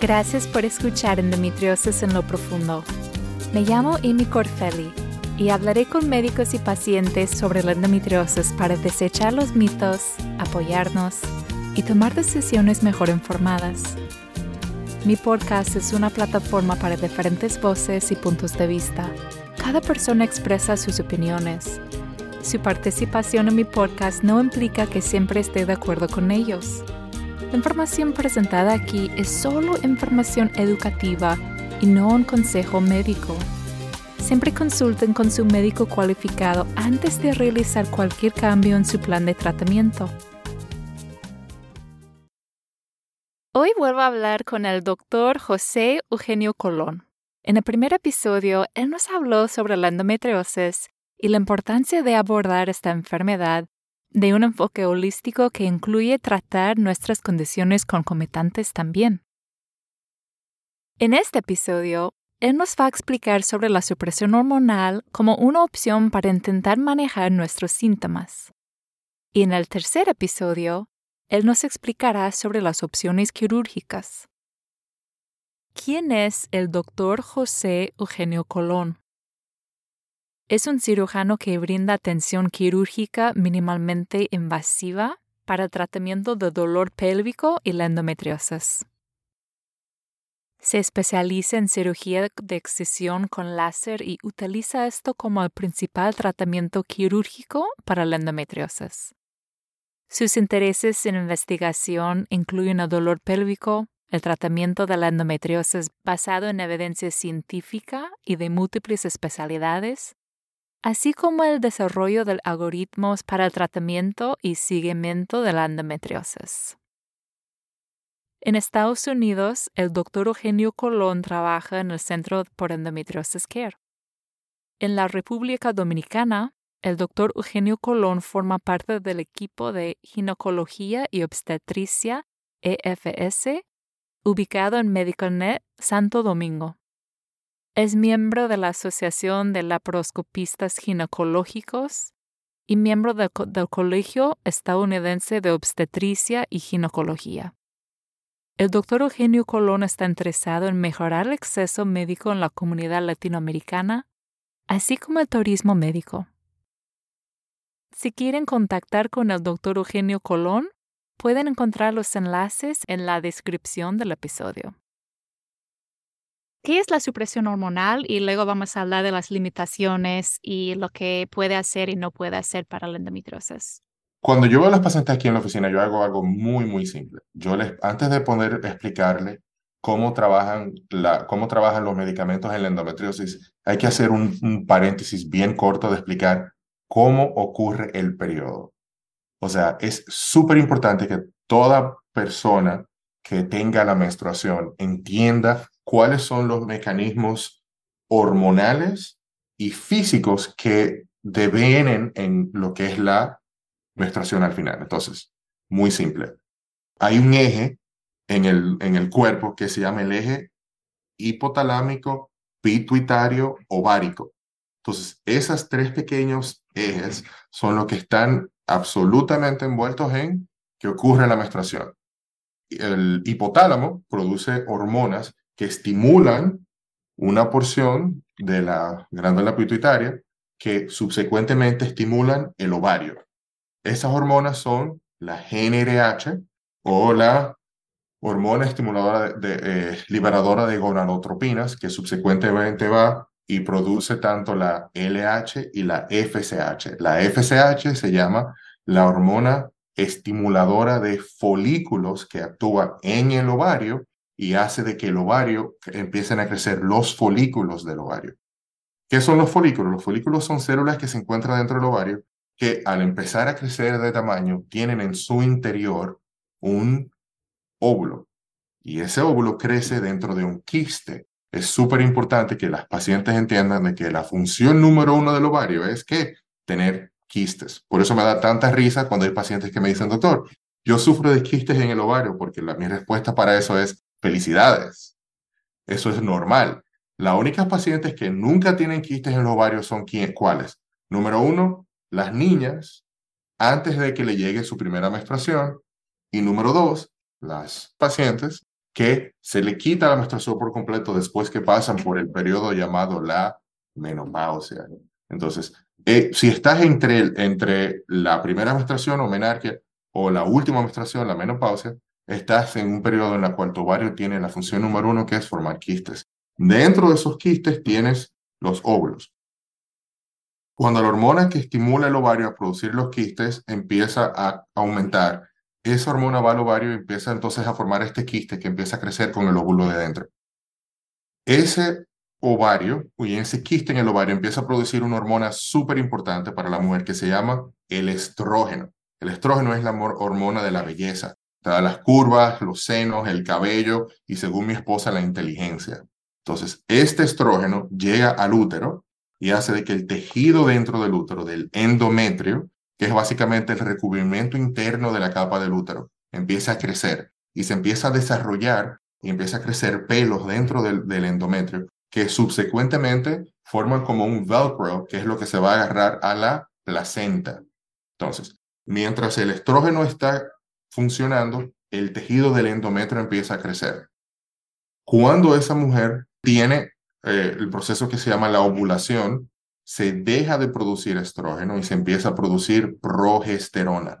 Gracias por escuchar Endometriosis en lo Profundo. Me llamo Amy Corfelli y hablaré con médicos y pacientes sobre la endometriosis para desechar los mitos, apoyarnos y tomar decisiones mejor informadas. Mi podcast es una plataforma para diferentes voces y puntos de vista. Cada persona expresa sus opiniones. Su participación en mi podcast no implica que siempre esté de acuerdo con ellos. La información presentada aquí es solo información educativa y no un consejo médico. Siempre consulten con su médico cualificado antes de realizar cualquier cambio en su plan de tratamiento. Hoy vuelvo a hablar con el doctor José Eugenio Colón. En el primer episodio, él nos habló sobre la endometriosis y la importancia de abordar esta enfermedad de un enfoque holístico que incluye tratar nuestras condiciones concomitantes también. En este episodio, él nos va a explicar sobre la supresión hormonal como una opción para intentar manejar nuestros síntomas. Y en el tercer episodio, él nos explicará sobre las opciones quirúrgicas. ¿Quién es el doctor José Eugenio Colón? Es un cirujano que brinda atención quirúrgica minimalmente invasiva para tratamiento de dolor pélvico y la endometriosis. Se especializa en cirugía de excisión con láser y utiliza esto como el principal tratamiento quirúrgico para la endometriosis. Sus intereses en investigación incluyen el dolor pélvico, el tratamiento de la endometriosis basado en evidencia científica y de múltiples especialidades, así como el desarrollo de algoritmos para el tratamiento y seguimiento de la endometriosis. En Estados Unidos, el Dr. Eugenio Colón trabaja en el Centro por Endometriosis Care. En la República Dominicana, el Dr. Eugenio Colón forma parte del equipo de Ginecología y Obstetricia EFS, ubicado en MedicalNet Santo Domingo. Es miembro de la Asociación de Laparoscopistas Ginecológicos y miembro del Colegio Estadounidense de Obstetricia y Ginecología. El doctor Eugenio Colón está interesado en mejorar el acceso médico en la comunidad latinoamericana, así como el turismo médico. Si quieren contactar con el doctor Eugenio Colón, pueden encontrar los enlaces en la descripción del episodio. ¿Qué es la supresión hormonal? Y luego vamos a hablar de las limitaciones y lo que puede hacer y no puede hacer para la endometriosis. Cuando yo veo a los pacientes aquí en la oficina, yo hago algo muy, muy simple. Yo les, antes de poner, explicarle cómo trabajan, la, cómo trabajan los medicamentos en la endometriosis, hay que hacer un, un paréntesis bien corto de explicar cómo ocurre el periodo. O sea, es súper importante que toda persona que tenga la menstruación entienda cuáles son los mecanismos hormonales y físicos que devienen en lo que es la menstruación al final. Entonces, muy simple. Hay un eje en el, en el cuerpo que se llama el eje hipotalámico, pituitario, ovárico. Entonces, esos tres pequeños ejes son los que están absolutamente envueltos en que ocurre la menstruación. El hipotálamo produce hormonas que estimulan una porción de la glándula pituitaria que subsecuentemente estimulan el ovario. Esas hormonas son la GnRH o la hormona estimuladora de, eh, liberadora de gonadotropinas, que subsecuentemente va y produce tanto la LH y la FSH. La FSH se llama la hormona estimuladora de folículos que actúa en el ovario y hace de que el ovario empiecen a crecer los folículos del ovario. ¿Qué son los folículos? Los folículos son células que se encuentran dentro del ovario que al empezar a crecer de tamaño tienen en su interior un óvulo y ese óvulo crece dentro de un quiste. Es súper importante que las pacientes entiendan de que la función número uno del ovario es que tener quistes. Por eso me da tanta risa cuando hay pacientes que me dicen, doctor, yo sufro de quistes en el ovario, porque la, mi respuesta para eso es felicidades. Eso es normal. Las únicas pacientes que nunca tienen quistes en el ovario son cuáles. Número uno, las niñas antes de que le llegue su primera menstruación. Y número dos, las pacientes que se le quita la menstruación por completo después que pasan por el periodo llamado la menopausia. Entonces, eh, si estás entre, entre la primera menstruación o menarquia o la última menstruación, la menopausia, estás en un periodo en el cual tu ovario tiene la función número uno que es formar quistes. Dentro de esos quistes tienes los óvulos. Cuando la hormona que estimula el ovario a producir los quistes empieza a aumentar, esa hormona va al ovario y empieza entonces a formar este quiste que empieza a crecer con el óvulo de dentro. Ese ovario, y ese quiste en el ovario empieza a producir una hormona súper importante para la mujer que se llama el estrógeno. El estrógeno es la hormona de la belleza. Las curvas, los senos, el cabello y según mi esposa la inteligencia. Entonces, este estrógeno llega al útero y hace de que el tejido dentro del útero, del endometrio, que es básicamente el recubrimiento interno de la capa del útero, empiece a crecer y se empieza a desarrollar y empieza a crecer pelos dentro del, del endometrio que subsecuentemente forman como un velcro, que es lo que se va a agarrar a la placenta. Entonces, mientras el estrógeno está funcionando, el tejido del endometrio empieza a crecer. Cuando esa mujer tiene eh, el proceso que se llama la ovulación, se deja de producir estrógeno y se empieza a producir progesterona.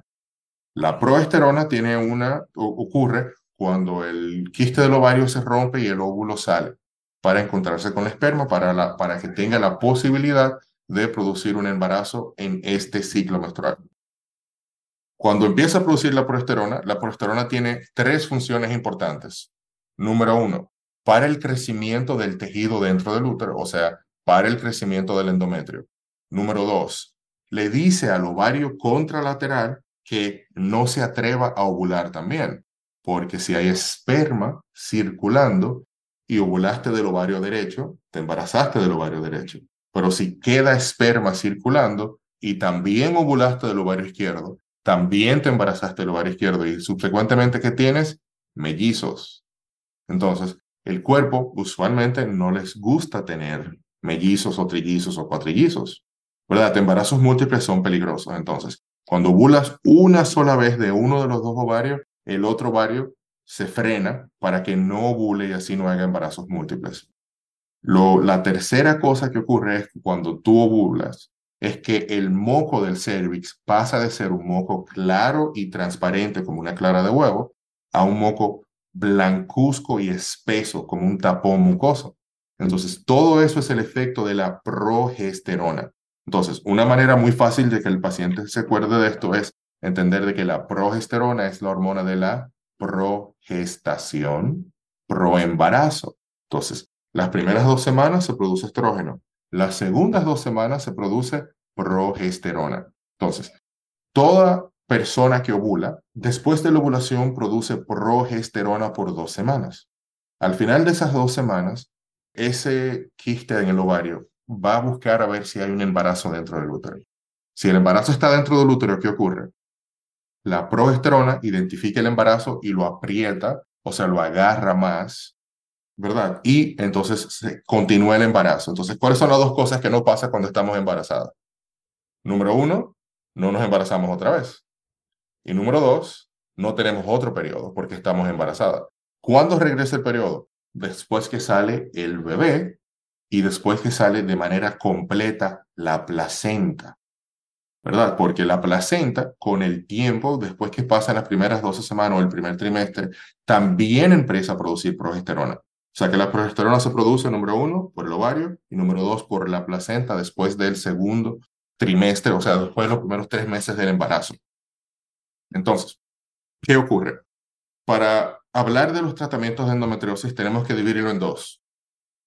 La progesterona tiene una, ocurre cuando el quiste del ovario se rompe y el óvulo sale para encontrarse con el esperma, para, para que tenga la posibilidad de producir un embarazo en este ciclo menstrual. Cuando empieza a producir la progesterona, la progesterona tiene tres funciones importantes. Número uno, para el crecimiento del tejido dentro del útero, o sea, para el crecimiento del endometrio. Número dos, le dice al ovario contralateral que no se atreva a ovular también, porque si hay esperma circulando, y ovulaste del ovario derecho, te embarazaste del ovario derecho. Pero si queda esperma circulando y también ovulaste del ovario izquierdo, también te embarazaste del ovario izquierdo y subsecuentemente que tienes mellizos. Entonces, el cuerpo usualmente no les gusta tener mellizos o trillizos o cuatrillizos. ¿Verdad? Embarazos múltiples son peligrosos. Entonces, cuando ovulas una sola vez de uno de los dos ovarios, el otro ovario se frena para que no ovule y así no haga embarazos múltiples. La tercera cosa que ocurre es que cuando tú ovulas, es que el moco del cervix pasa de ser un moco claro y transparente como una clara de huevo a un moco blancuzco y espeso como un tapón mucoso. Entonces, todo eso es el efecto de la progesterona. Entonces, una manera muy fácil de que el paciente se acuerde de esto es entender de que la progesterona es la hormona de la progestación, proembarazo. Entonces, las primeras dos semanas se produce estrógeno, las segundas dos semanas se produce progesterona. Entonces, toda persona que ovula, después de la ovulación produce progesterona por dos semanas. Al final de esas dos semanas, ese quiste en el ovario va a buscar a ver si hay un embarazo dentro del útero. Si el embarazo está dentro del útero, ¿qué ocurre? la progesterona identifica el embarazo y lo aprieta, o sea, lo agarra más, ¿verdad? Y entonces se continúa el embarazo. Entonces, ¿cuáles son las dos cosas que no pasa cuando estamos embarazadas? Número uno, no nos embarazamos otra vez. Y número dos, no tenemos otro periodo porque estamos embarazadas. ¿Cuándo regresa el periodo? Después que sale el bebé y después que sale de manera completa la placenta. ¿verdad? Porque la placenta, con el tiempo, después que pasan las primeras 12 semanas o el primer trimestre, también empieza a producir progesterona. O sea que la progesterona se produce, número uno, por el ovario y número dos, por la placenta después del segundo trimestre, o sea, después de los primeros tres meses del embarazo. Entonces, ¿qué ocurre? Para hablar de los tratamientos de endometriosis tenemos que dividirlo en dos,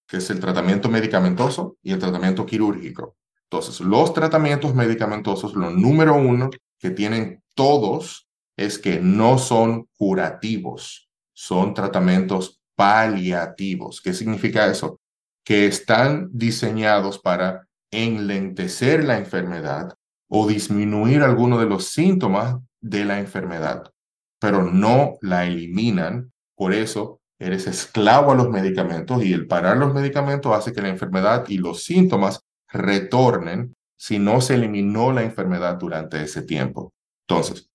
que es el tratamiento medicamentoso y el tratamiento quirúrgico. Entonces, los tratamientos medicamentosos, lo número uno que tienen todos es que no son curativos, son tratamientos paliativos. ¿Qué significa eso? Que están diseñados para enlentecer la enfermedad o disminuir alguno de los síntomas de la enfermedad, pero no la eliminan. Por eso eres esclavo a los medicamentos y el parar los medicamentos hace que la enfermedad y los síntomas retornen si no se eliminó la enfermedad durante ese tiempo. Entonces,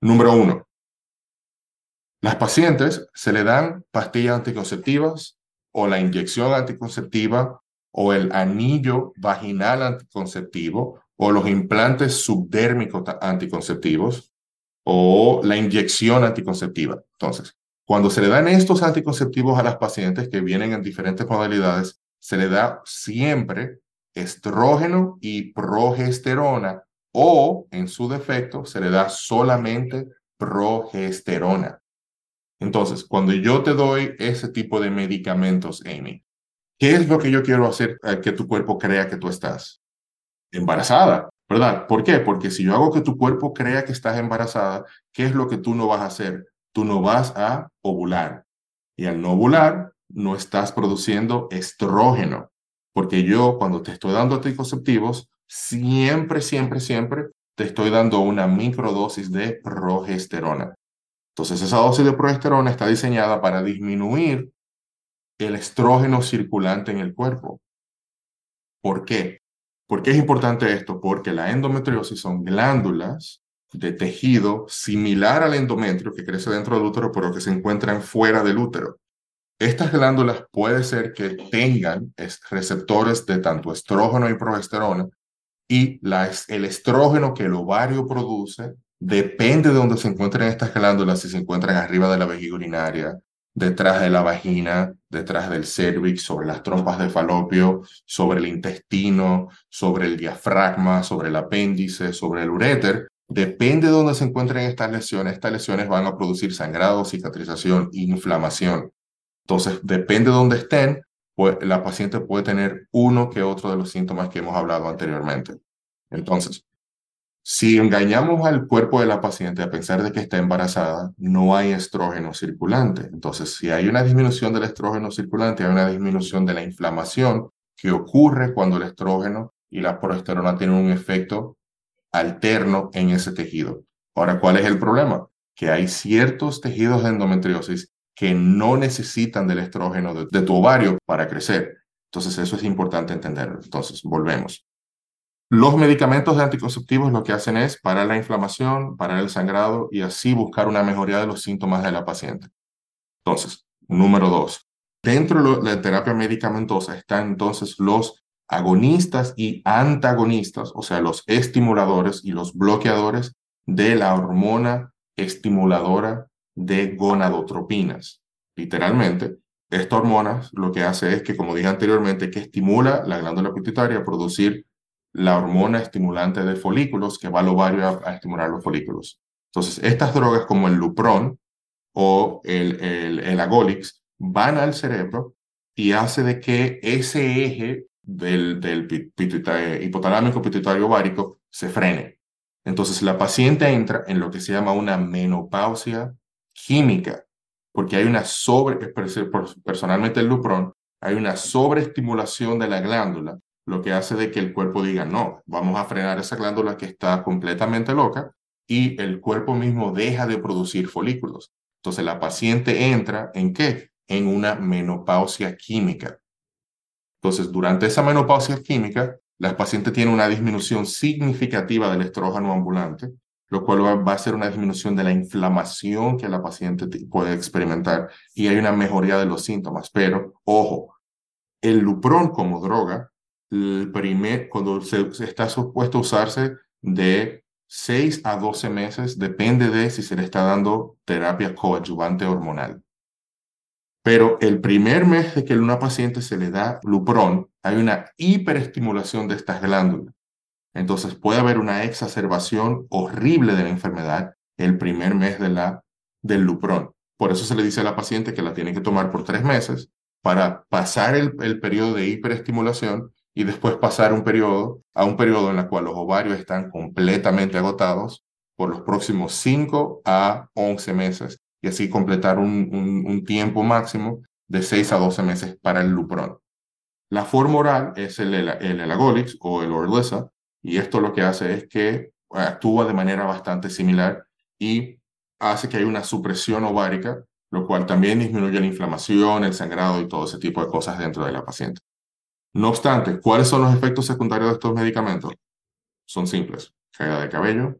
número uno, Las pacientes se le dan pastillas anticonceptivas o la inyección anticonceptiva o el anillo vaginal anticonceptivo o los implantes subdérmicos anticonceptivos o la inyección anticonceptiva. Entonces, cuando se le dan estos anticonceptivos a las pacientes que vienen en diferentes modalidades, se le da siempre estrógeno y progesterona o, en su defecto, se le da solamente progesterona. Entonces, cuando yo te doy ese tipo de medicamentos, Amy, ¿qué es lo que yo quiero hacer eh, que tu cuerpo crea que tú estás embarazada? ¿Verdad? ¿Por qué? Porque si yo hago que tu cuerpo crea que estás embarazada, ¿qué es lo que tú no vas a hacer? Tú no vas a ovular. Y al no ovular, no estás produciendo estrógeno. Porque yo, cuando te estoy dando anticonceptivos, siempre, siempre, siempre te estoy dando una microdosis de progesterona. Entonces, esa dosis de progesterona está diseñada para disminuir el estrógeno circulante en el cuerpo. ¿Por qué? ¿Por qué es importante esto? Porque la endometriosis son glándulas de tejido similar al endometrio que crece dentro del útero, pero que se encuentran fuera del útero. Estas glándulas puede ser que tengan receptores de tanto estrógeno y progesterona y el estrógeno que el ovario produce depende de dónde se encuentren estas glándulas, si se encuentran arriba de la vejiga urinaria, detrás de la vagina, detrás del cervix, sobre las trompas de falopio, sobre el intestino, sobre el diafragma, sobre el apéndice, sobre el uréter. Depende de dónde se encuentren estas lesiones. Estas lesiones van a producir sangrado, cicatrización, inflamación. Entonces, depende de dónde estén, pues, la paciente puede tener uno que otro de los síntomas que hemos hablado anteriormente. Entonces, si engañamos al cuerpo de la paciente a pensar de que está embarazada, no hay estrógeno circulante. Entonces, si hay una disminución del estrógeno circulante, hay una disminución de la inflamación que ocurre cuando el estrógeno y la progesterona tienen un efecto alterno en ese tejido. Ahora, ¿cuál es el problema? Que hay ciertos tejidos de endometriosis que no necesitan del estrógeno de, de tu ovario para crecer. Entonces, eso es importante entenderlo. Entonces, volvemos. Los medicamentos anticonceptivos lo que hacen es parar la inflamación, parar el sangrado y así buscar una mejoría de los síntomas de la paciente. Entonces, número dos, dentro de la terapia medicamentosa están entonces los agonistas y antagonistas, o sea, los estimuladores y los bloqueadores de la hormona estimuladora de gonadotropinas. Literalmente, esta hormona lo que hace es que, como dije anteriormente, que estimula la glándula pituitaria a producir la hormona estimulante de folículos que va al ovario a, estimular los folículos. Entonces, estas drogas como el Lupron o el, el, el Agolix van al cerebro y hace de que ese eje del, del hipotalámico pituitario ovárico se frene. Entonces, la paciente entra en lo que se llama una menopausia química, porque hay una sobre, personalmente el Lupron, hay una sobreestimulación de la glándula lo que hace de que el cuerpo diga, no, vamos a frenar esa glándula que está completamente loca y el cuerpo mismo deja de producir folículos. Entonces la paciente entra en qué? En una menopausia química. Entonces, durante esa menopausia química, la paciente tiene una disminución significativa del estrógeno ambulante, lo cual va a ser una disminución de la inflamación que la paciente puede experimentar y hay una mejoría de los síntomas. Pero, ojo, el Lupron como droga el primer, cuando se, está supuesto usarse de 6 a 12 meses, depende de si se le está dando terapia coadyuvante hormonal. Pero el primer mes de que a una paciente se le da Lupron, hay una hiperestimulación de estas glándulas. Entonces puede haber una exacerbación horrible de la enfermedad el primer mes de la, del Lupron. Por eso se le dice a la paciente que la tiene que tomar por tres meses para pasar el, el periodo de hiperestimulación y después pasar un periodo, a un periodo en el cual los ovarios están completamente agotados por los próximos 5 a 11 meses y así completar un, un, tiempo máximo de 6 a 12 meses para el Lupron. La forma oral es el, el, el Elagolix o el Orlesa y esto lo que hace es que actúa de manera bastante similar y hace que haya una supresión ovárica, lo cual también disminuye la inflamación, el sangrado y todo ese tipo de cosas dentro de la paciente. No obstante, ¿cuáles son los efectos secundarios de estos medicamentos? Son simples. Caída de cabello,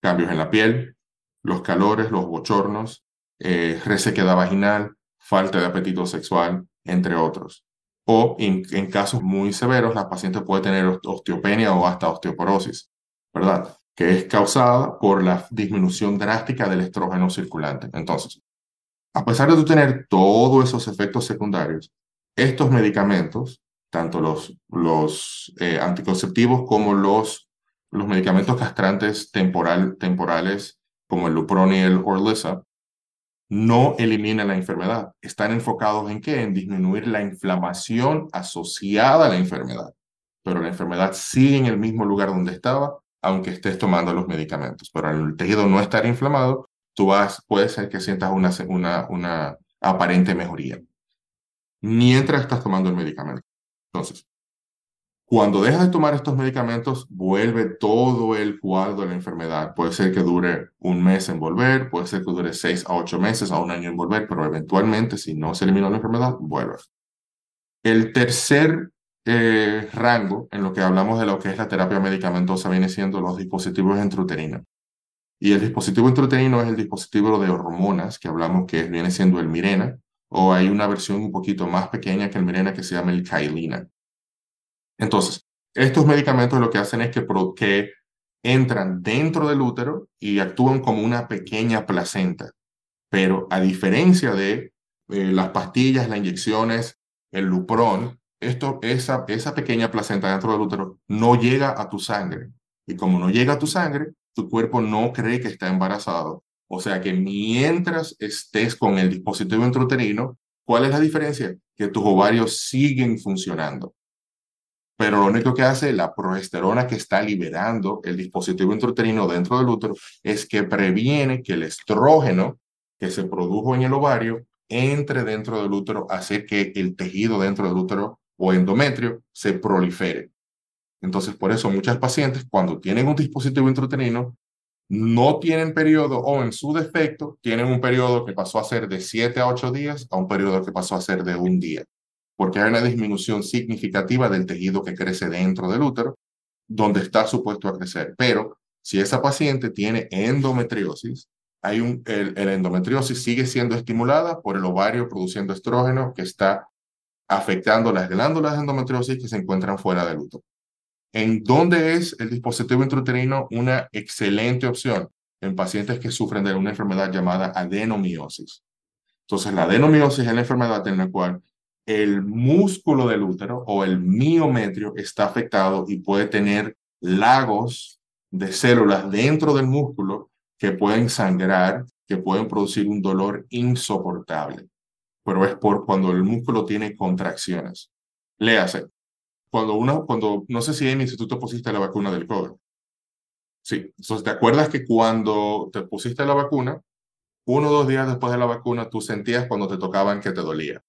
cambios en la piel, los calores, los bochornos, eh, resequedad vaginal, falta de apetito sexual, entre otros. O en, en casos muy severos, la paciente puede tener osteopenia o hasta osteoporosis, ¿verdad? Que es causada por la disminución drástica del estrógeno circulante. Entonces, a pesar de tener todos esos efectos secundarios, estos medicamentos, tanto los, los eh, anticonceptivos como los, los medicamentos castrantes temporal, temporales, como el Lupron y el Orlissa, no eliminan la enfermedad. Están enfocados en qué? En disminuir la inflamación asociada a la enfermedad. Pero la enfermedad sigue en el mismo lugar donde estaba, aunque estés tomando los medicamentos. Pero el tejido no estar inflamado, tú vas, puede ser que sientas una, una, una aparente mejoría mientras estás tomando el medicamento. Entonces, cuando dejas de tomar estos medicamentos, vuelve todo el cuadro de la enfermedad. Puede ser que dure un mes en volver, puede ser que dure seis a ocho meses, a un año en volver, pero eventualmente, si no se eliminó la enfermedad, vuelve. El tercer eh, rango en lo que hablamos de lo que es la terapia medicamentosa viene siendo los dispositivos intrauterinos. Y el dispositivo intrauterino es el dispositivo de hormonas que hablamos que viene siendo el Mirena, o hay una versión un poquito más pequeña que el Mirena que se llama el Kailina. Entonces, estos medicamentos lo que hacen es que, que entran dentro del útero y actúan como una pequeña placenta. Pero a diferencia de eh, las pastillas, las inyecciones, el Lupron, esto, esa, esa pequeña placenta dentro del útero no llega a tu sangre. Y como no llega a tu sangre, tu cuerpo no cree que está embarazado. O sea que mientras estés con el dispositivo intrauterino, ¿cuál es la diferencia? Que tus ovarios siguen funcionando. Pero lo único que hace la progesterona que está liberando el dispositivo intrauterino dentro del útero es que previene que el estrógeno que se produjo en el ovario entre dentro del útero, hacer que el tejido dentro del útero o endometrio se prolifere. Entonces, por eso muchas pacientes, cuando tienen un dispositivo intrauterino, no tienen periodo o en su defecto tienen un periodo que pasó a ser de 7 a 8 días a un periodo que pasó a ser de un día, porque hay una disminución significativa del tejido que crece dentro del útero, donde está supuesto a crecer. Pero si esa paciente tiene endometriosis, hay un, el, el endometriosis sigue siendo estimulada por el ovario produciendo estrógeno que está afectando las glándulas de endometriosis que se encuentran fuera del útero. ¿En dónde es el dispositivo intrauterino una excelente opción? En pacientes que sufren de una enfermedad llamada adenomiosis. Entonces, la adenomiosis es la enfermedad en la cual el músculo del útero o el miometrio está afectado y puede tener lagos de células dentro del músculo que pueden sangrar, que pueden producir un dolor insoportable. Pero es por cuando el músculo tiene contracciones. Léase, cuando uno, cuando, no sé si en el instituto pusiste la vacuna del COVID. Sí, entonces te acuerdas que cuando te pusiste la vacuna, uno o dos días después de la vacuna, tú sentías cuando te tocaban que te dolía.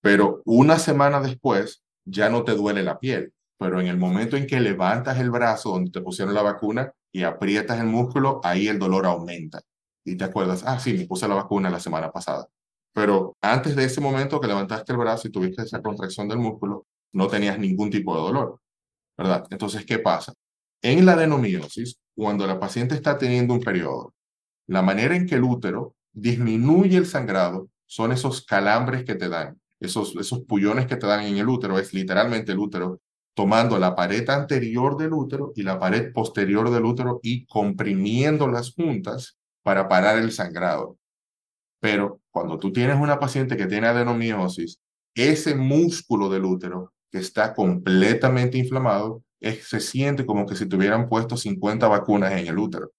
Pero una semana después ya no te duele la piel. Pero en el momento en que levantas el brazo donde te pusieron la vacuna y aprietas el músculo, ahí el dolor aumenta. Y te acuerdas, ah, sí, me puse la vacuna la semana pasada. Pero antes de ese momento que levantaste el brazo y tuviste esa contracción del músculo, no tenías ningún tipo de dolor, ¿verdad? Entonces, ¿qué pasa? En la adenomiosis, cuando la paciente está teniendo un periodo, la manera en que el útero disminuye el sangrado son esos calambres que te dan esos, esos pullones que te dan en el útero, es literalmente el útero tomando la pared anterior del útero y la pared posterior del útero y comprimiéndolas juntas para parar el sangrado. Pero cuando tú tienes una paciente que tiene adenomiosis, ese músculo del útero que está completamente inflamado, es, se siente como que si tuvieran puesto 50 vacunas en el útero.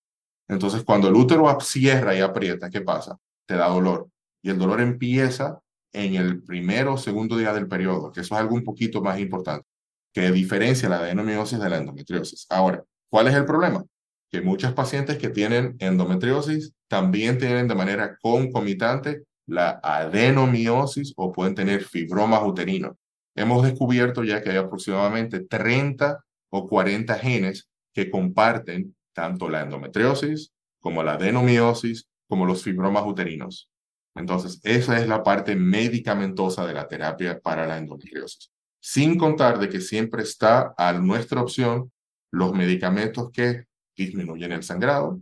Entonces, cuando el útero cierra y aprieta, ¿qué pasa? Te da dolor. Y el dolor empieza en el primero o segundo día del periodo, que eso es algo un poquito más importante, que diferencia la adenomiosis de la endometriosis. Ahora, ¿cuál es el problema? Que muchas pacientes que tienen endometriosis también tienen de manera concomitante la adenomiosis o pueden tener fibromas uterinos. Hemos descubierto ya que hay aproximadamente 30 o 40 genes que comparten tanto la endometriosis como la adenomiosis como los fibromas uterinos. Entonces, esa es la parte medicamentosa de la terapia para la endometriosis. Sin contar de que siempre está a nuestra opción los medicamentos que disminuyen el sangrado,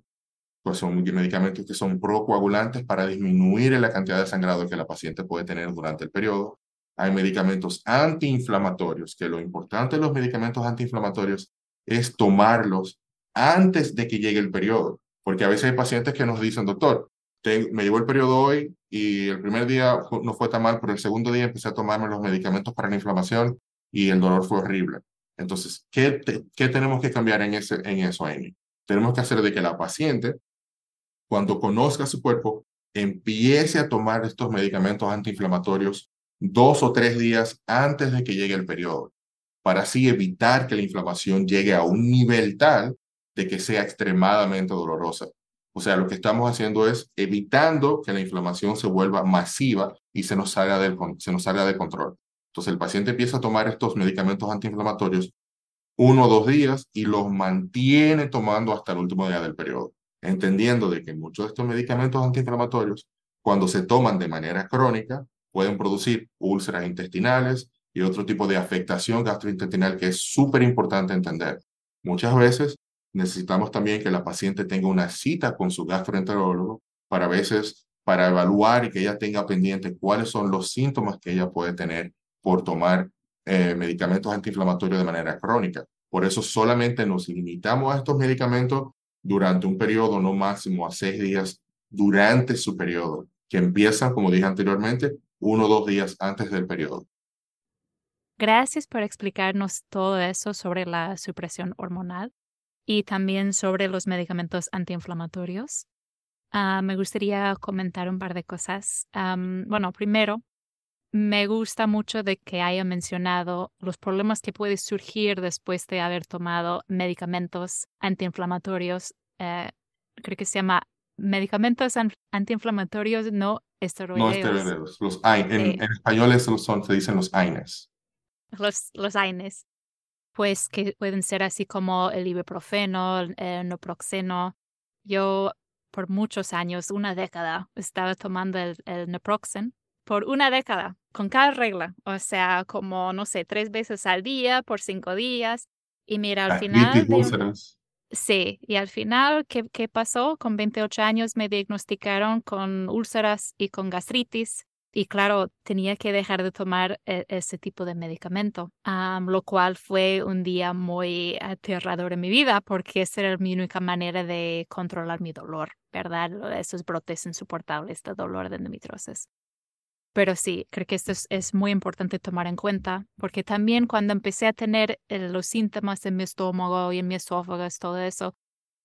pues son medicamentos que son procoagulantes para disminuir la cantidad de sangrado que la paciente puede tener durante el periodo. Hay medicamentos antiinflamatorios, que lo importante de los medicamentos antiinflamatorios es tomarlos antes de que llegue el periodo, porque a veces hay pacientes que nos dicen, doctor, me llegó el periodo hoy y el primer día no fue tan mal, pero el segundo día empecé a tomarme los medicamentos para la inflamación y el dolor fue horrible. Entonces, ¿qué, qué tenemos que cambiar en, ese, en eso, Amy? Tenemos que hacer de que la paciente cuando conozca su cuerpo, empiece a tomar estos medicamentos antiinflamatorios dos o tres días antes de que llegue el periodo, para así evitar que la inflamación llegue a un nivel tal de que sea extremadamente dolorosa. O sea, lo que estamos haciendo es evitando que la inflamación se vuelva masiva y se nos salga, del, se nos salga de control. Entonces el paciente empieza a tomar estos medicamentos antiinflamatorios uno o dos días y los mantiene tomando hasta el último día del periodo entendiendo de que muchos de estos medicamentos antiinflamatorios, cuando se toman de manera crónica, pueden producir úlceras intestinales y otro tipo de afectación gastrointestinal que es súper importante entender. Muchas veces necesitamos también que la paciente tenga una cita con su gastroenterólogo para veces para evaluar y que ella tenga pendiente cuáles son los síntomas que ella puede tener por tomar eh, medicamentos antiinflamatorios de manera crónica. Por eso solamente nos limitamos a estos medicamentos durante un periodo no máximo a seis días durante su periodo, que empieza, como dije anteriormente, uno o dos días antes del periodo. Gracias por explicarnos todo eso sobre la supresión hormonal y también sobre los medicamentos antiinflamatorios. Ah, me gustaría comentar un par de cosas. bueno, primero, me gusta mucho de que haya mencionado los problemas que pueden surgir después de haber tomado medicamentos antiinflamatorios. Eh, creo que se llama medicamentos antiinflamatorios no esteroideos. No esteroideos. Los en, español son, se dicen los AINES. Los, los AINES. Pues que pueden ser así como el ibuprofeno, el naproxeno. Yo por muchos años, una década, estaba tomando el, el naproxen por una década, con cada regla, o sea, como, no sé, tres veces al día por cinco días. Y mira, al final... Sí, y al final, ¿qué, ¿qué pasó? Con 28 años me diagnosticaron con úlceras y con gastritis. Y claro, tenía que dejar de tomar e, ese tipo de medicamento, lo cual fue un día muy aterrador en mi vida porque esa era mi única manera de controlar mi dolor, ¿verdad? Esos brotes insoportables de dolor de endometriosis. Pero sí, creo que esto es, muy importante tomar en cuenta, porque también cuando empecé a tener eh, los síntomas en mi estómago y en mi esófago, todo eso,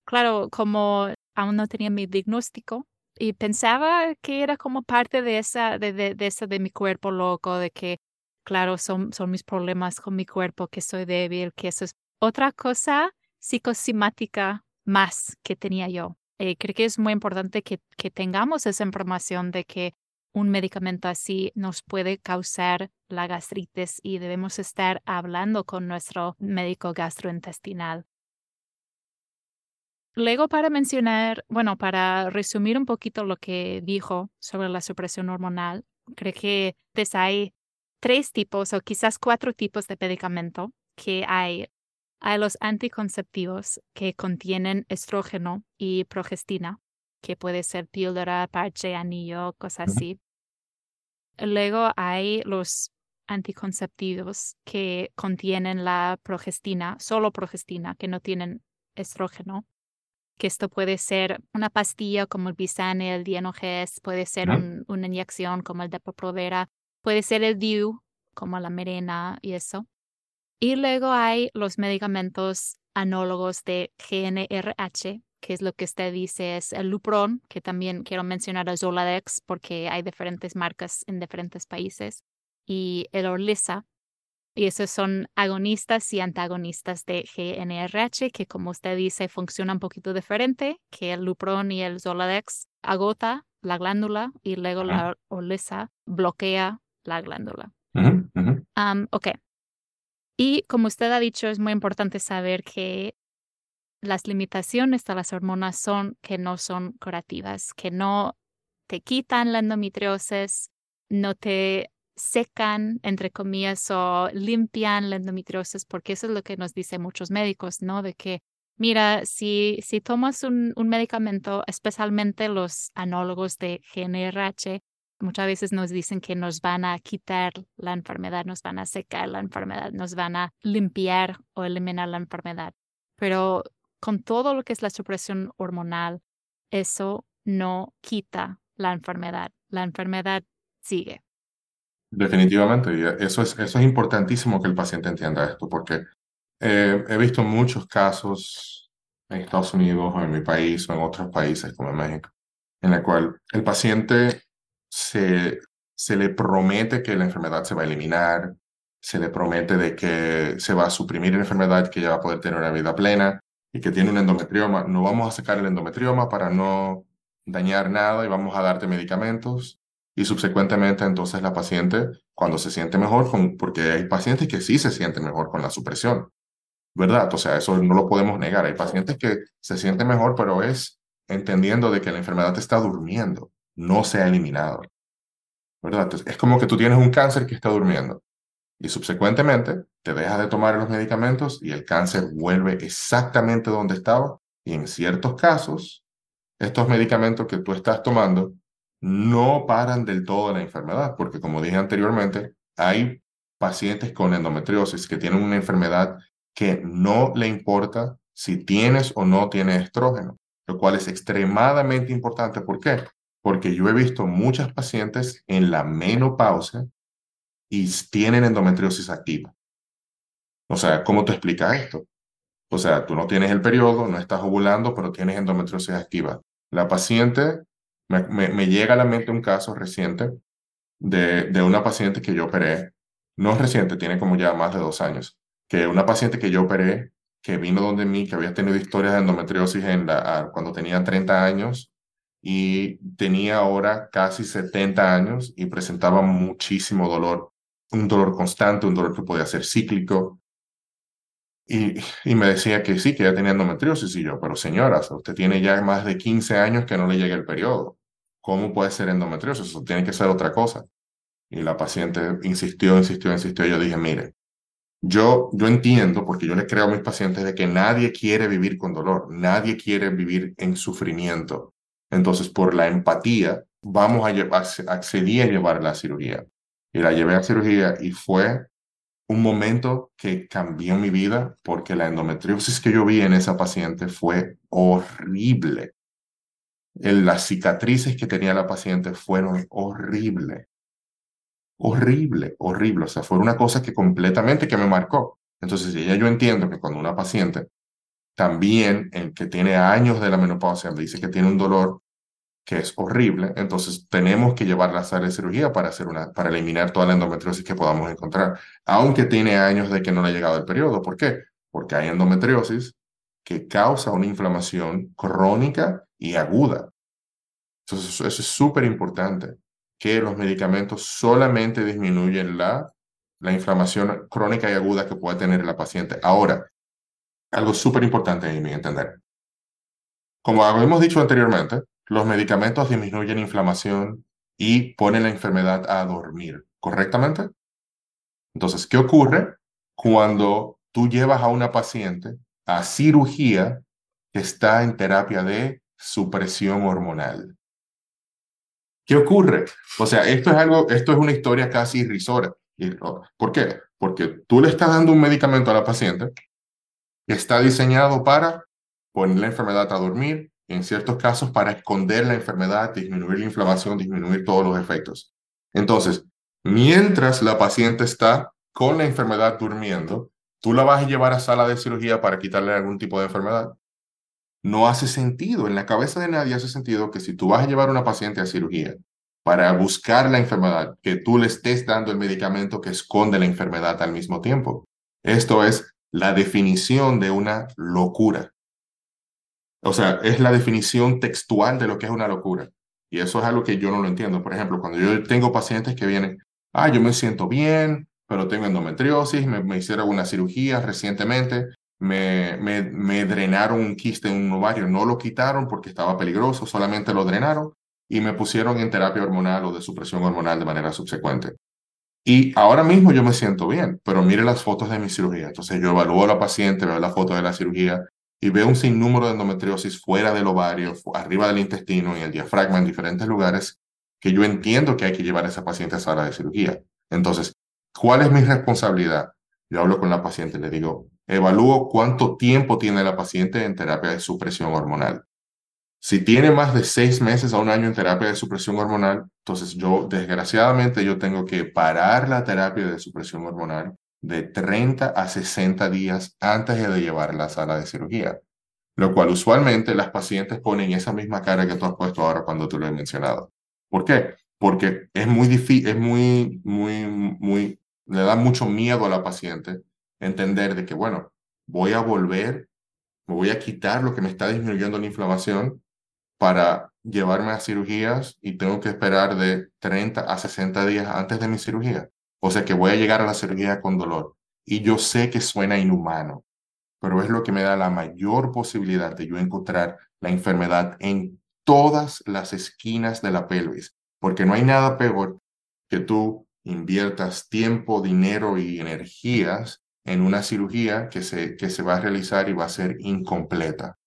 claro, como aún no tenía mi diagnóstico y pensaba que era como parte de esa, de, de, de, esa de mi cuerpo loco, de que, claro, son, son mis problemas con mi cuerpo, que soy débil, que eso es otra cosa psicosomática más que tenía yo. Eh, creo que es muy importante que, que tengamos esa información de que un medicamento así nos puede causar la gastritis y debemos estar hablando con nuestro médico gastrointestinal. Luego, para mencionar, bueno, para resumir un poquito lo que dijo sobre la supresión hormonal, creo que hay tres tipos o quizás cuatro tipos de medicamento que hay. Hay los anticonceptivos que contienen estrógeno y progestina, que puede ser píldora, parche, anillo, cosas así. Luego hay los anticonceptivos que contienen la progestina, solo progestina, que no tienen estrógeno. Que esto puede ser una pastilla como el Bisane, el Dianoges, puede ser una inyección como el Depo-Provera, puede ser el DIU, como la Merena y eso. Y luego hay los medicamentos análogos de GNRH, que es lo que usted dice, es el Lupron, que también quiero mencionar a Zoladex porque hay diferentes marcas en diferentes países, y el Orlisa. Y esos son agonistas y antagonistas de GNRH, que como usted dice, funcionan un poquito diferente, que el Lupron y el Zoladex agota la glándula y luego la Orlisa bloquea la glándula. ok. Y como usted ha dicho, es muy importante saber que las limitaciones de las hormonas son que no son curativas, que no te quitan la endometriosis, no te secan, entre comillas, o limpian la endometriosis, porque eso es lo que nos dicen muchos médicos, ¿no? De que Mira, si, si tomas un, un medicamento, especialmente los anólogos de GNRH, muchas veces nos dicen que nos van a quitar la enfermedad, nos van a secar la enfermedad, nos van a limpiar o eliminar la enfermedad. Pero con todo lo que es la supresión hormonal, eso no quita la enfermedad. La enfermedad sigue. Definitivamente, y eso es, eso es importantísimo que el paciente entienda esto, porque eh, he visto muchos casos en Estados Unidos o en mi país o en otros países como en México, en el cual el paciente se, se le promete que la enfermedad se va a eliminar, se le promete de que se va a suprimir la enfermedad, que ya va a poder tener una vida plena y que tiene un endometrioma. No vamos a sacar el endometrioma para no dañar nada y vamos a darte medicamentos y subsecuentemente entonces la paciente cuando se siente mejor, porque hay pacientes que sí se sienten mejor con la supresión, ¿verdad? O sea, eso no lo podemos negar. Hay pacientes que se sienten mejor, pero es entendiendo de que la enfermedad está durmiendo, no se ha eliminado, ¿verdad? Es como que tú tienes un cáncer que está durmiendo y subsecuentemente te dejas de tomar los medicamentos y el cáncer vuelve exactamente donde estaba y en ciertos casos estos medicamentos que tú estás tomando no paran del todo la enfermedad, porque como dije anteriormente, hay pacientes con endometriosis que tienen una enfermedad que no le importa si tienes o no tienes estrógeno, lo cual es extremadamente importante. ¿Por qué? Porque yo he visto muchas pacientes en la menopausia y tienen endometriosis activa. O sea, ¿cómo te explica esto? O sea, tú no tienes el periodo, no estás ovulando, pero tienes endometriosis activa. La paciente me, llega a la mente un caso reciente de, de una paciente que yo operé, no es reciente, tiene como ya más de dos años, que una paciente que yo operé, que vino donde mí, que había tenido historias de endometriosis en la, cuando tenía 30 años y tenía ahora casi 70 años y presentaba muchísimo dolor, un dolor constante, un dolor que podía ser cíclico. Y, y, me decía que sí, que ya tenía endometriosis. Y yo, pero señora, usted tiene ya más de 15 años que no le llega el periodo. ¿Cómo puede ser endometriosis? Eso tiene que ser otra cosa. Y la paciente insistió, insistió, insistió. Y yo dije, mire, yo, yo entiendo, porque yo le creo a mis pacientes, de que nadie quiere vivir con dolor, nadie quiere vivir en sufrimiento. Entonces, por la empatía, vamos a, llevar, accedí a llevar la cirugía. Y la llevé a cirugía y fue un momento que cambió mi vida porque la endometriosis que yo vi en esa paciente fue horrible las cicatrices que tenía la paciente fueron horribles. Horrible, horrible. O sea, fue una cosa que completamente que me marcó. Entonces, ya yo entiendo que cuando una paciente también que tiene años de la menopausia me dice que tiene un dolor que es horrible, entonces tenemos que llevarla a la sala de cirugía para, hacer una, para eliminar toda la endometriosis que podamos encontrar, aunque tiene años de que no le ha llegado el periodo. ¿Por qué? Porque hay endometriosis que causa una inflamación crónica y aguda. Entonces, eso, es súper importante, que los medicamentos solamente disminuyen la, la inflamación crónica y aguda que puede tener la paciente. Ahora, algo súper importante en mi entender. Como habíamos dicho anteriormente, los medicamentos disminuyen inflamación y ponen la enfermedad a dormir, ¿correctamente? Entonces, ¿qué ocurre cuando tú llevas a una paciente a cirugía que está en terapia de supresión hormonal. ¿Qué ocurre? O sea, esto es algo, esto es una historia casi irrisoria. ¿Por qué? Porque tú le estás dando un medicamento a la paciente que está diseñado para poner la enfermedad a dormir, en ciertos casos para esconder la enfermedad, disminuir la inflamación, disminuir todos los efectos. Entonces, mientras la paciente está con la enfermedad durmiendo, tú la vas a llevar a sala de cirugía para quitarle algún tipo de enfermedad. No hace sentido, en la cabeza de nadie hace sentido que si tú vas a llevar a una paciente a cirugía para buscar la enfermedad, que tú le estés dando el medicamento que esconde la enfermedad al mismo tiempo. Esto es la definición de una locura. O sea, es la definición textual de lo que es una locura. Y eso es algo que yo no lo entiendo. Por ejemplo, cuando yo tengo pacientes que vienen, ah, yo me siento bien, pero tengo endometriosis, me, hicieron una cirugía recientemente, me, me, me, drenaron un quiste en un ovario, no lo quitaron porque estaba peligroso, solamente lo drenaron y me pusieron en terapia hormonal o de supresión hormonal de manera subsecuente. Y ahora mismo yo me siento bien, pero mire las fotos de mi cirugía. Entonces yo evalúo a la paciente, veo la foto de la cirugía y veo un sinnúmero de endometriosis fuera del ovario, arriba del intestino, en el diafragma, en diferentes lugares, que yo entiendo que hay que llevar a esa paciente a sala de cirugía. Entonces, ¿cuál es mi responsabilidad? Yo hablo con la paciente, le digo, evalúo cuánto tiempo tiene la paciente en terapia de supresión hormonal. Si tiene más de seis meses a un año en terapia de supresión hormonal, entonces yo, desgraciadamente, yo tengo que parar la terapia de supresión hormonal de 30 a 60 días antes de llevarla a la sala de cirugía, lo cual usualmente las pacientes ponen esa misma cara que tú has puesto ahora cuando tú lo he mencionado. ¿Por qué? Porque es muy difícil, es muy, muy, muy, le da mucho miedo a la paciente entender de que, bueno, voy a volver, me voy a quitar lo que me está disminuyendo la inflamación para llevarme a cirugías y tengo que esperar de 30 a 60 días antes de mi cirugía. O sea que voy a llegar a la cirugía con dolor. Y yo sé que suena inhumano, pero es lo que me da la mayor posibilidad de yo encontrar la enfermedad en todas las esquinas de la pelvis, porque no hay nada peor que tú inviertas tiempo, dinero y energías en una cirugía que se, que se va a realizar y va a ser incompleta.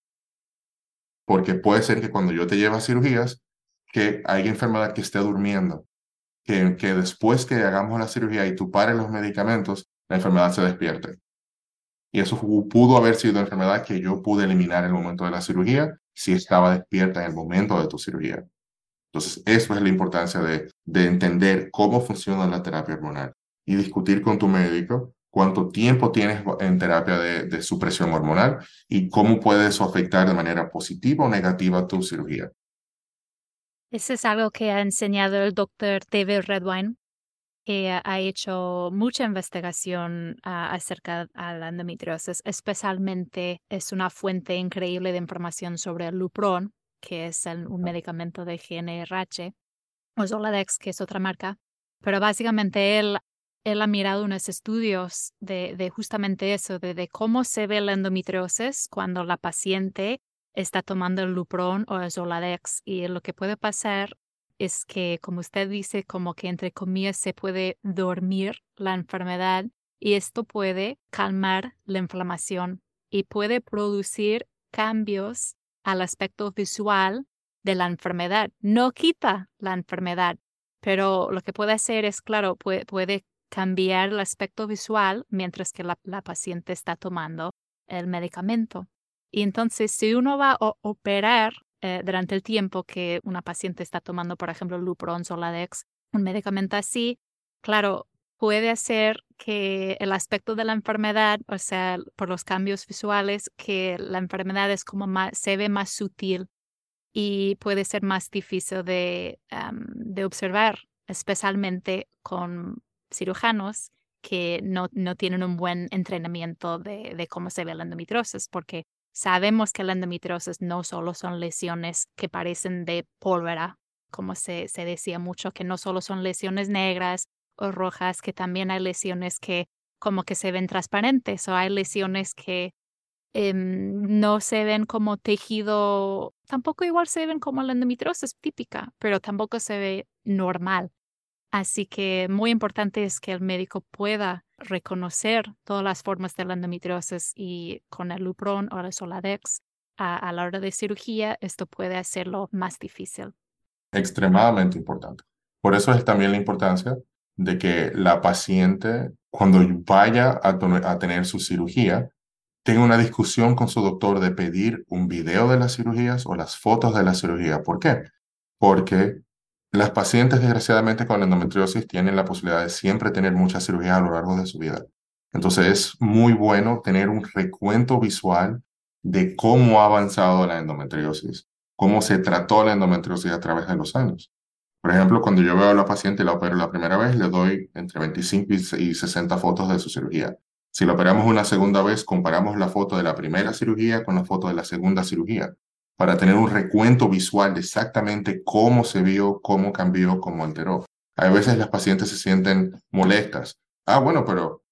Porque puede ser que cuando yo te lleve a cirugías, que haya enfermedad que esté durmiendo, que, después que hagamos la cirugía y tú pares los medicamentos, la enfermedad se despierte. Y eso pudo haber sido una enfermedad que yo pude eliminar en el momento de la cirugía si estaba despierta en el momento de tu cirugía. Entonces, eso es la importancia de, de entender cómo funciona la terapia hormonal y discutir con tu médico cuánto tiempo tienes en terapia de, de supresión hormonal y cómo puede eso afectar de manera positiva o negativa tu cirugía. Eso es algo que ha enseñado el doctor David Redwine, que ha hecho mucha investigación acerca de la endometriosis. Especialmente es una fuente increíble de información sobre el Lupron, que es un medicamento de GNRH, o Zoladex, que es otra marca. Pero básicamente él, él ha mirado unos estudios de, de justamente eso, de, de, cómo se ve la endometriosis cuando la paciente está tomando el Lupron o el Zoladex y lo que puede pasar es que, como usted dice, como que entre comillas se puede dormir la enfermedad y esto puede calmar la inflamación y puede producir cambios al aspecto visual de la enfermedad. No quita la enfermedad, pero lo que puede hacer es, claro, puede, cambiar el aspecto visual mientras que la paciente está tomando el medicamento. Y entonces, si uno va a operar eh, durante el tiempo que una paciente está tomando, por ejemplo, Lupron, Soladex, un medicamento así, claro, puede hacer que el aspecto de la enfermedad, o sea, por los cambios visuales, que la enfermedad es como se ve más sutil y puede ser más difícil de, de observar, especialmente con cirujanos que no, no tienen un buen entrenamiento de, de cómo se ve la endometriosis, porque Sabemos que la endometriosis no solo son lesiones que parecen de pólvora, como se, decía mucho, que no solo son lesiones negras o rojas, que también hay lesiones que como que se ven transparentes o hay lesiones que em, no se ven como tejido, tampoco igual se ven como la endometriosis típica, pero tampoco se ve normal. Así que muy importante es que el médico pueda reconocer todas las formas de la endometriosis y con el Lupron o el Soladex a, la hora de cirugía, esto puede hacerlo más difícil. Extremadamente importante. Por eso es también la importancia de que la paciente, cuando vaya a, a tener su cirugía, tenga una discusión con su doctor de pedir un video de las cirugías o las fotos de la cirugía. ¿Por qué? Porque las pacientes, desgraciadamente, con endometriosis tienen la posibilidad de siempre tener muchas cirugías a lo largo de su vida. Entonces, es muy bueno tener un recuento visual de cómo ha avanzado la endometriosis, cómo se trató la endometriosis a través de los años. Por ejemplo, cuando yo veo a la paciente y la opero la primera vez, le doy entre 25 y 60 fotos de su cirugía. Si la operamos una segunda vez, comparamos la foto de la primera cirugía con la foto de la segunda cirugía para tener un recuento visual de exactamente cómo se vio, cómo cambió, cómo alteró. A veces las pacientes se sienten molestas. Ah, bueno, pero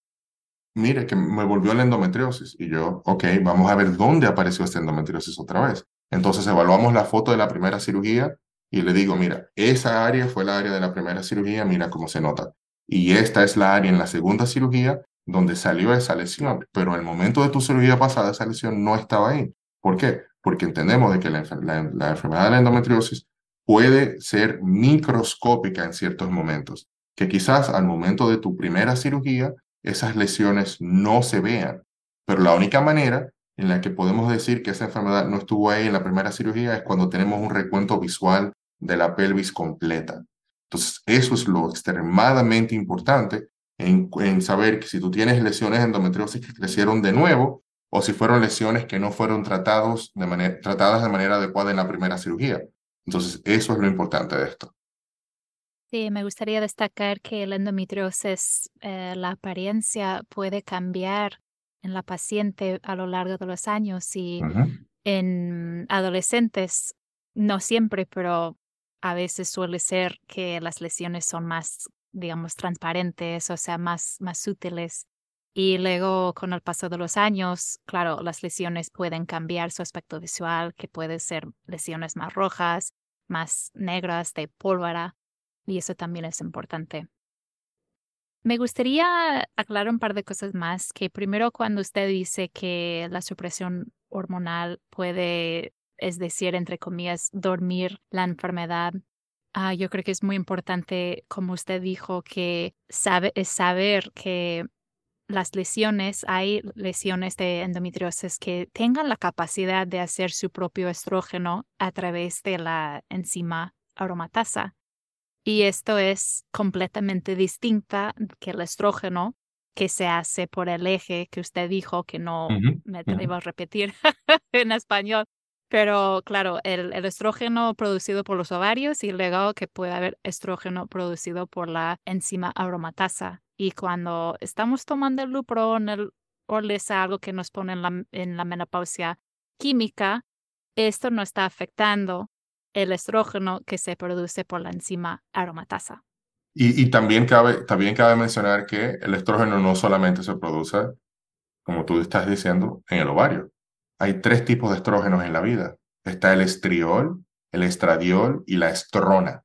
mire que me volvió la endometriosis. Y yo, ok, vamos a ver dónde apareció esta endometriosis otra vez. Entonces evaluamos la foto de la primera cirugía y le digo, mira, esa área fue la área de la primera cirugía, mira cómo se nota. Y esta es la área en la segunda cirugía donde salió esa lesión, pero el momento de tu cirugía pasada esa lesión no estaba ahí. ¿Por qué? Porque entendemos de que la, enfermedad de la endometriosis puede ser microscópica en ciertos momentos, que quizás al momento de tu primera cirugía esas lesiones no se vean, pero la única manera en la que podemos decir que esa enfermedad no estuvo ahí en la primera cirugía es cuando tenemos un recuento visual de la pelvis completa. Entonces, eso es lo extremadamente importante en, en saber que si tú tienes lesiones endometriosis que crecieron de nuevo o si fueron lesiones que no fueron tratados de manera, tratadas de manera adecuada en la primera cirugía. Entonces, eso es lo importante de esto. Sí, me gustaría destacar que la endometriosis, eh, la apariencia puede cambiar en la paciente a lo largo de los años y en adolescentes, no siempre, pero a veces suele ser que las lesiones son más, digamos, transparentes, o sea, más, más útiles. Y luego, con el paso de los años, claro, las lesiones pueden cambiar su aspecto visual, que pueden ser lesiones más rojas, más negras, de pólvora, y eso también es importante. Me gustaría aclarar un par de cosas más, que primero cuando usted dice que la supresión hormonal puede, es decir, entre comillas, dormir la enfermedad, ah, yo creo que es muy importante, como usted dijo, que sabe, es saber que las lesiones, hay lesiones de endometriosis que tengan la capacidad de hacer su propio estrógeno a través de la enzima aromatasa. Y esto es completamente distinta que el estrógeno que se hace por el eje que usted dijo que no me atrevo a repetir en español. Pero claro, el, el, estrógeno producido por los ovarios y luego que puede haber estrógeno producido por la enzima aromatasa. Y cuando estamos tomando el lupron o es algo que nos pone en la, en la menopausia química, esto no está afectando el estrógeno que se produce por la enzima aromatasa. Y, y, también, cabe, también cabe mencionar que el estrógeno no solamente se produce, como tú estás diciendo, en el ovario. Hay tres tipos de estrógenos en la vida. Está el estriol, el estradiol y la estrona.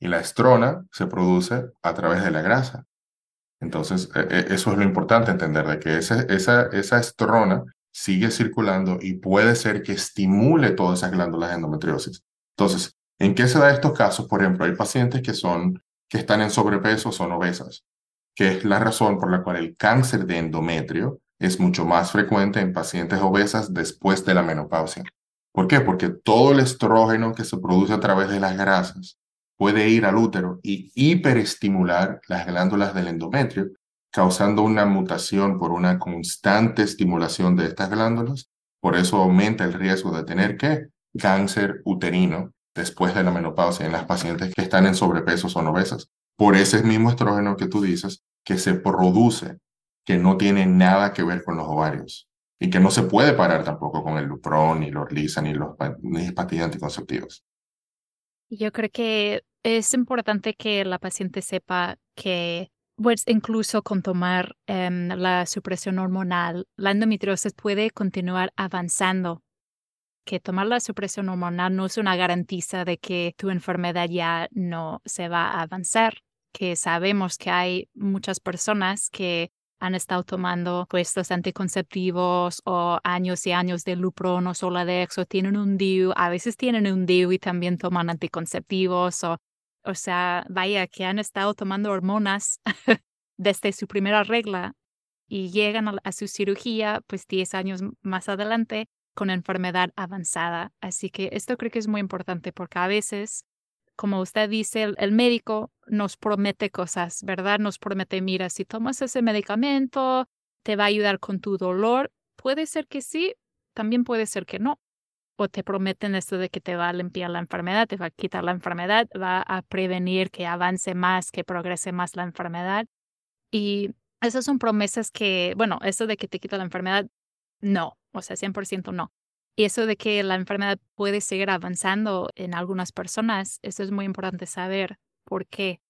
Y la estrona se produce a través de la grasa. Entonces, e, e, eso es lo importante entender, de que esa, esa, esa estrona sigue circulando y puede ser que estimule todas esas glándulas de endometriosis. Entonces, ¿en qué se da estos casos? Por ejemplo, hay pacientes que, son, que están en sobrepeso son obesas, que es la razón por la cual el cáncer de endometrio es mucho más frecuente en pacientes obesas después de la menopausia. ¿Por qué? Porque todo el estrógeno que se produce a través de las grasas puede ir al útero y hiperestimular las glándulas del endometrio, causando una mutación por una constante estimulación de estas glándulas. Por eso aumenta el riesgo de tener que cáncer uterino después de la menopausia en las pacientes que están en sobrepeso o obesas. Por ese mismo estrógeno que tú dices, que se produce, que no tiene nada que ver con los ovarios y que no se puede parar tampoco con el Lupron, ni los Lisa, ni los ni pastillas anticonceptivas. Yo creo que es importante que la paciente sepa que pues incluso con tomar em, la supresión hormonal, la endometriosis puede continuar avanzando. Que tomar la supresión hormonal no es una garantía de que tu enfermedad ya no se va a avanzar, que sabemos que hay muchas personas que han estado tomando puestos anticonceptivos o años y años de Lupron o Soladex o tienen un DIU, a veces tienen un DIU y también toman anticonceptivos o, o sea, vaya, que han estado tomando hormonas desde su primera regla y llegan a, su cirugía pues 10 años más adelante con enfermedad avanzada. Así que esto creo que es muy importante porque a veces, como usted dice, el, médico nos promete cosas, ¿verdad? Nos promete, mira, si tomas ese medicamento, te va a ayudar con tu dolor. Puede ser que sí, también puede ser que no. Te prometen esto de que te va a limpiar la enfermedad, te va a quitar la enfermedad, va a prevenir que avance más, que progrese más la enfermedad. Y esas son promesas que, bueno, eso de que te quita la enfermedad, no, o sea, 100% no. Y eso de que la enfermedad puede seguir avanzando en algunas personas, eso es muy importante saber. ¿Por qué?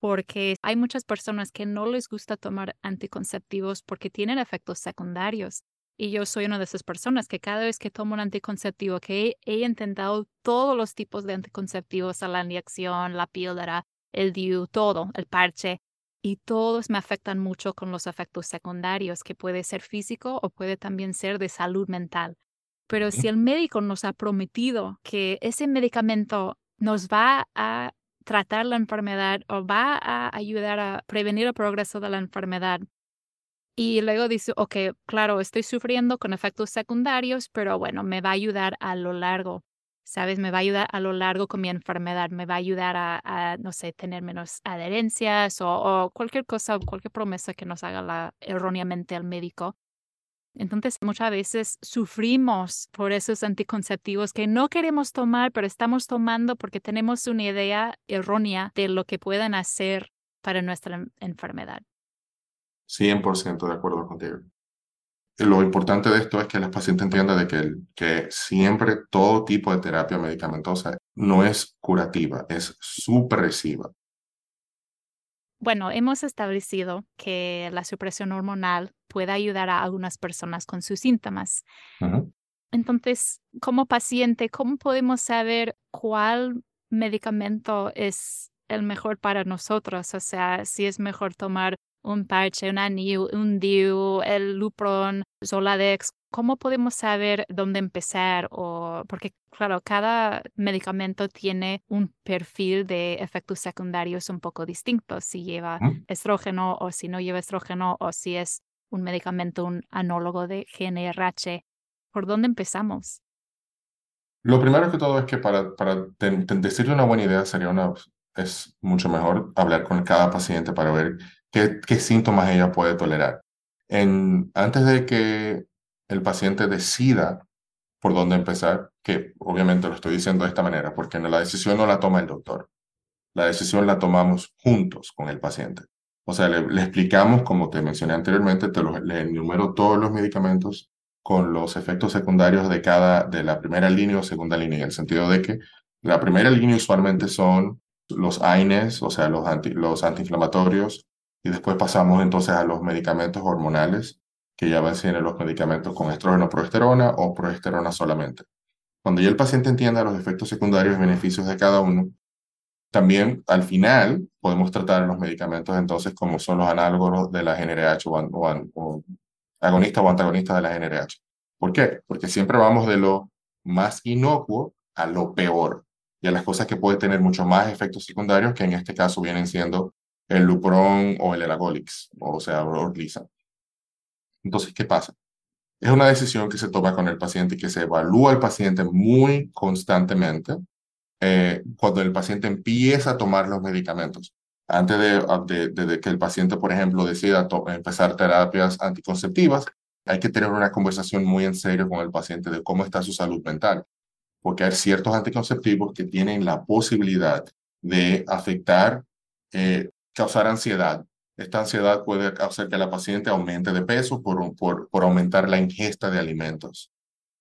Porque hay muchas personas que no les gusta tomar anticonceptivos porque tienen efectos secundarios. Y yo soy una de esas personas que cada vez que tomo un anticonceptivo, que he, intentado todos los tipos de anticonceptivos, la inyección, la píldora, el DIU, todo, el parche, y todos me afectan mucho con los efectos secundarios, que puede ser físico o puede también ser de salud mental. Pero si el médico nos ha prometido que ese medicamento nos va a tratar la enfermedad o va a ayudar a prevenir el progreso de la enfermedad, y luego dice, ok, claro, estoy sufriendo con efectos secundarios, pero bueno, me va a ayudar a lo largo. ¿sabes? Me va a ayudar a lo largo con mi enfermedad, me va a ayudar a, no sé, tener menos adherencias o, cualquier cosa, cualquier promesa que nos haga la, erróneamente el médico. Entonces, muchas veces sufrimos por esos anticonceptivos que no queremos tomar, pero estamos tomando porque tenemos una idea errónea de lo que pueden hacer para nuestra enfermedad. 100% de acuerdo contigo lo importante de esto es que los pacientes entiendan de que, que siempre todo tipo de terapia medicamentosa no es curativa, es supresiva. Bueno, hemos establecido que la supresión hormonal puede ayudar a algunas personas con sus síntomas. Entonces, como paciente, ¿cómo podemos saber cuál medicamento es el mejor para nosotros? O sea, si es mejor tomar un parche, un anillo, un DIU, el Lupron, Zoladex, ¿cómo podemos saber dónde empezar? O, porque, claro, cada medicamento tiene un perfil de efectos secundarios un poco distinto, si lleva estrógeno o si no lleva estrógeno o si es un medicamento, un anólogo de GNRH. ¿Por dónde empezamos? Lo primero que todo es que para, para decirle una buena idea sería una, es mucho mejor hablar con cada paciente para ver qué, síntomas ella puede tolerar. En, antes de que el paciente decida por dónde empezar, que obviamente lo estoy diciendo de esta manera, porque la decisión no la toma el doctor, la decisión la tomamos juntos con el paciente. O sea, le, explicamos, como te mencioné anteriormente, te le enumero todos los medicamentos con los efectos secundarios de cada, de la primera línea o segunda línea, en el sentido de que la primera línea usualmente son los AINES, o sea, los, anti, los antiinflamatorios, y después pasamos entonces a los medicamentos hormonales, que ya van siendo los medicamentos con estrógeno, progesterona o progesterona solamente. Cuando ya el paciente entienda los efectos secundarios y beneficios de cada uno, también al final podemos tratar los medicamentos entonces como son los análogos de la GNRH o, o antagonistas de la GNRH. ¿Por qué? Porque siempre vamos de lo más inocuo a lo peor y a las cosas que pueden tener mucho más efectos secundarios que en este caso vienen siendo el Lupron o el Elagolix, o sea, Orlisa. Entonces, ¿qué pasa? Es una decisión que se toma con el paciente y que se evalúa al paciente muy constantemente eh, cuando el paciente empieza a tomar los medicamentos. Antes de, de, que el paciente, por ejemplo, decida empezar terapias anticonceptivas, hay que tener una conversación muy en serio con el paciente de cómo está su salud mental, porque hay ciertos anticonceptivos que tienen la posibilidad de afectar eh, causar ansiedad. Esta ansiedad puede hacer que la paciente aumente de peso por, por, por aumentar la ingesta de alimentos,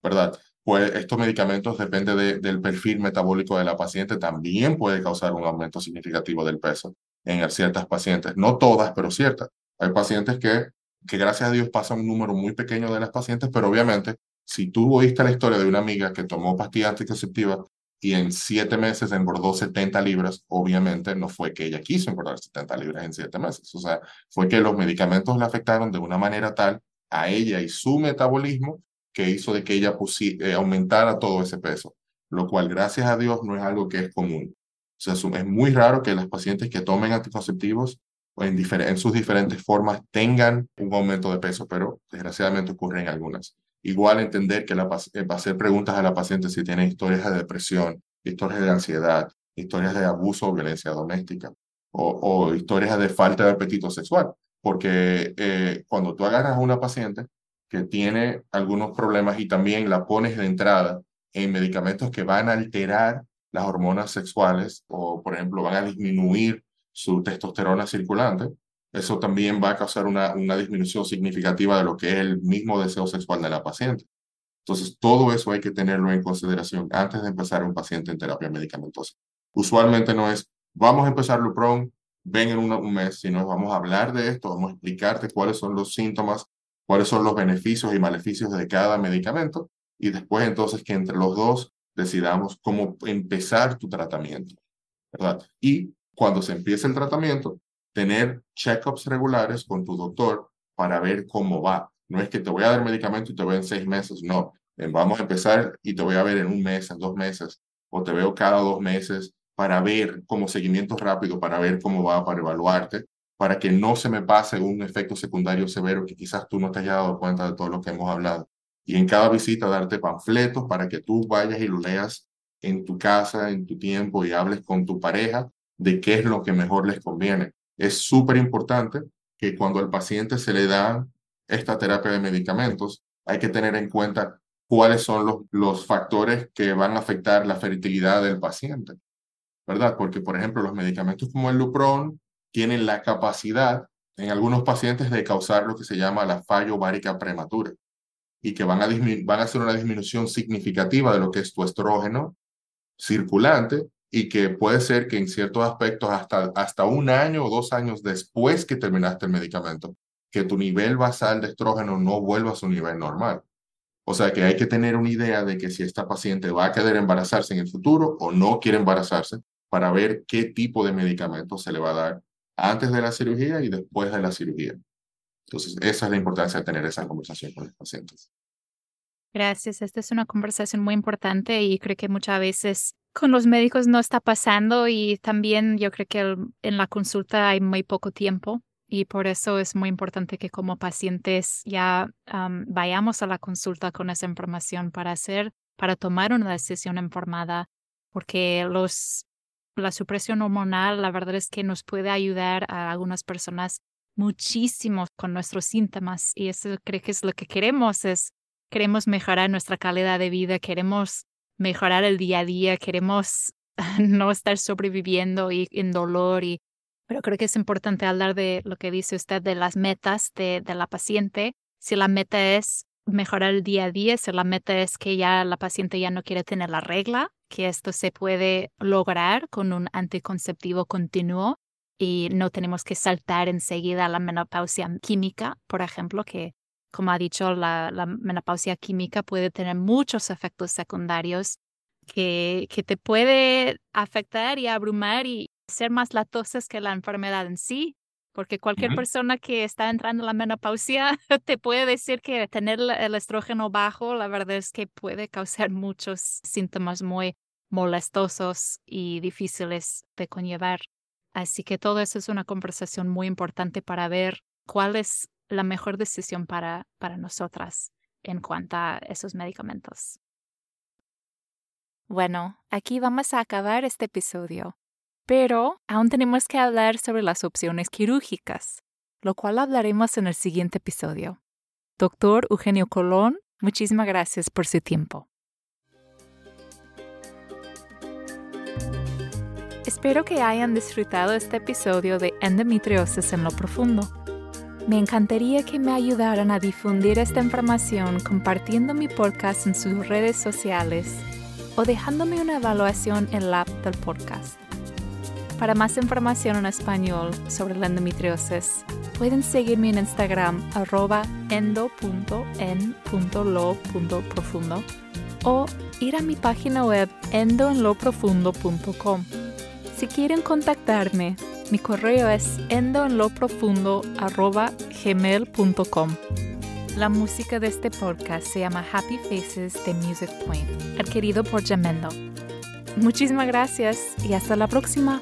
¿verdad? Pues estos medicamentos, depende del perfil metabólico de la paciente, también puede causar un aumento significativo del peso en ciertas pacientes. No todas, pero ciertas. Hay pacientes que, que gracias a Dios pasa un número muy pequeño de las pacientes, pero obviamente si tú oíste la historia de una amiga que tomó pastillas anticonceptivas y en siete meses engordó 70 libras, obviamente no fue que ella quiso engordar 70 libras en siete meses, o sea, fue que los medicamentos le afectaron de una manera tal a ella y su metabolismo que hizo de que ella eh, aumentara todo ese peso, lo cual gracias a Dios no es algo que es común. O sea, es muy raro que las pacientes que tomen anticonceptivos en, en sus diferentes formas tengan un aumento de peso, pero desgraciadamente ocurre en algunas. Igual entender que la, eh, hacer preguntas a la paciente si tiene historias de depresión, historias de ansiedad, historias de abuso o violencia doméstica o, historias de falta de apetito sexual. Porque eh, cuando tú agarras a una paciente que tiene algunos problemas y también la pones de entrada en medicamentos que van a alterar las hormonas sexuales o, por ejemplo, van a disminuir su testosterona circulante, eso también va a causar una, una disminución significativa de lo que es el mismo deseo sexual de la paciente. Entonces, todo eso hay que tenerlo en consideración antes de empezar un paciente en terapia medicamentosa. Usualmente no es, vamos a empezar Lupron, ven en un mes, sino vamos a hablar de esto, vamos a explicarte cuáles son los síntomas, cuáles son los beneficios y maleficios de cada medicamento y después entonces que entre los dos decidamos cómo empezar tu tratamiento, ¿verdad? Y cuando se empiece el tratamiento, tener check-ups regulares con tu doctor para ver cómo va. No es que te voy a dar medicamento y te voy en seis meses, no. Vamos a empezar y te voy a ver en un mes, en dos meses, o te veo cada dos meses para ver como seguimiento rápido, para ver cómo va, para evaluarte, para que no se me pase un efecto secundario severo que quizás tú no te hayas dado cuenta de todo lo que hemos hablado. Y en cada visita darte panfletos para que tú vayas y lo leas en tu casa, en tu tiempo y hables con tu pareja de qué es lo que mejor les conviene. Es súper importante que cuando al paciente se le da esta terapia de medicamentos, hay que tener en cuenta cuáles son los, los factores que van a afectar la fertilidad del paciente, ¿verdad? Porque, por ejemplo, los medicamentos como el Lupron tienen la capacidad en algunos pacientes de causar lo que se llama la falla ovárica prematura y que van a, van a hacer una disminución significativa de lo que es tu estrógeno circulante y que puede ser que en ciertos aspectos hasta, hasta un año o dos años después que terminaste el medicamento, que tu nivel basal de estrógeno no vuelva a su nivel normal. O sea que hay que tener una idea de que si esta paciente va a querer embarazarse en el futuro o no quiere embarazarse para ver qué tipo de medicamento se le va a dar antes de la cirugía y después de la cirugía. Entonces, esa es la importancia de tener esa conversación con los pacientes. Gracias. Esta es una conversación muy importante y creo que muchas veces con los médicos no está pasando y también yo creo que en la consulta hay muy poco tiempo y por eso es muy importante que como pacientes ya vayamos a la consulta con esa información para hacer, para tomar una decisión informada, porque los, la supresión hormonal, la verdad es que nos puede ayudar a algunas personas muchísimo con nuestros síntomas y eso creo que es lo que queremos, es queremos mejorar nuestra calidad de vida, queremos mejorar el día a día, queremos no estar sobreviviendo y en dolor y pero creo que es importante hablar de lo que dice usted de las metas de, de la paciente. Si la meta es mejorar el día a día, si la meta es que ya la paciente ya no quiere tener la regla, que esto se puede lograr con un anticonceptivo continuo y no tenemos que saltar enseguida a la menopausia química, por ejemplo, que como ha dicho, la, menopausia química puede tener muchos efectos secundarios que, que te puede afectar y abrumar y ser más latosas que la enfermedad en sí, porque cualquier persona que está entrando en la menopausia te puede decir que tener el estrógeno bajo, la verdad es que puede causar muchos síntomas muy molestosos y difíciles de conllevar. Así que todo eso es una conversación muy importante para ver cuál es la mejor decisión para, para nosotras en cuanto a esos medicamentos. Bueno, aquí vamos a acabar este episodio, pero aún tenemos que hablar sobre las opciones quirúrgicas, lo cual hablaremos en el siguiente episodio. Doctor Eugenio Colón, muchísimas gracias por su tiempo. Espero que hayan disfrutado este episodio de Endometriosis en lo Profundo. Me encantaría que me ayudaran a difundir esta información compartiendo mi podcast en sus redes sociales o dejándome una evaluación en la app del podcast. Para más información en español sobre la endometriosis, pueden seguirme en Instagram arroba endo.en.lo.profundo o ir a mi página web endoenloprofundo.com. Si quieren contactarme, mi correo es endoenloprofundo.gmail.com. La música de este podcast se llama Happy Faces de Music Point, adquirido por Jamendo. Muchísimas gracias y hasta la próxima.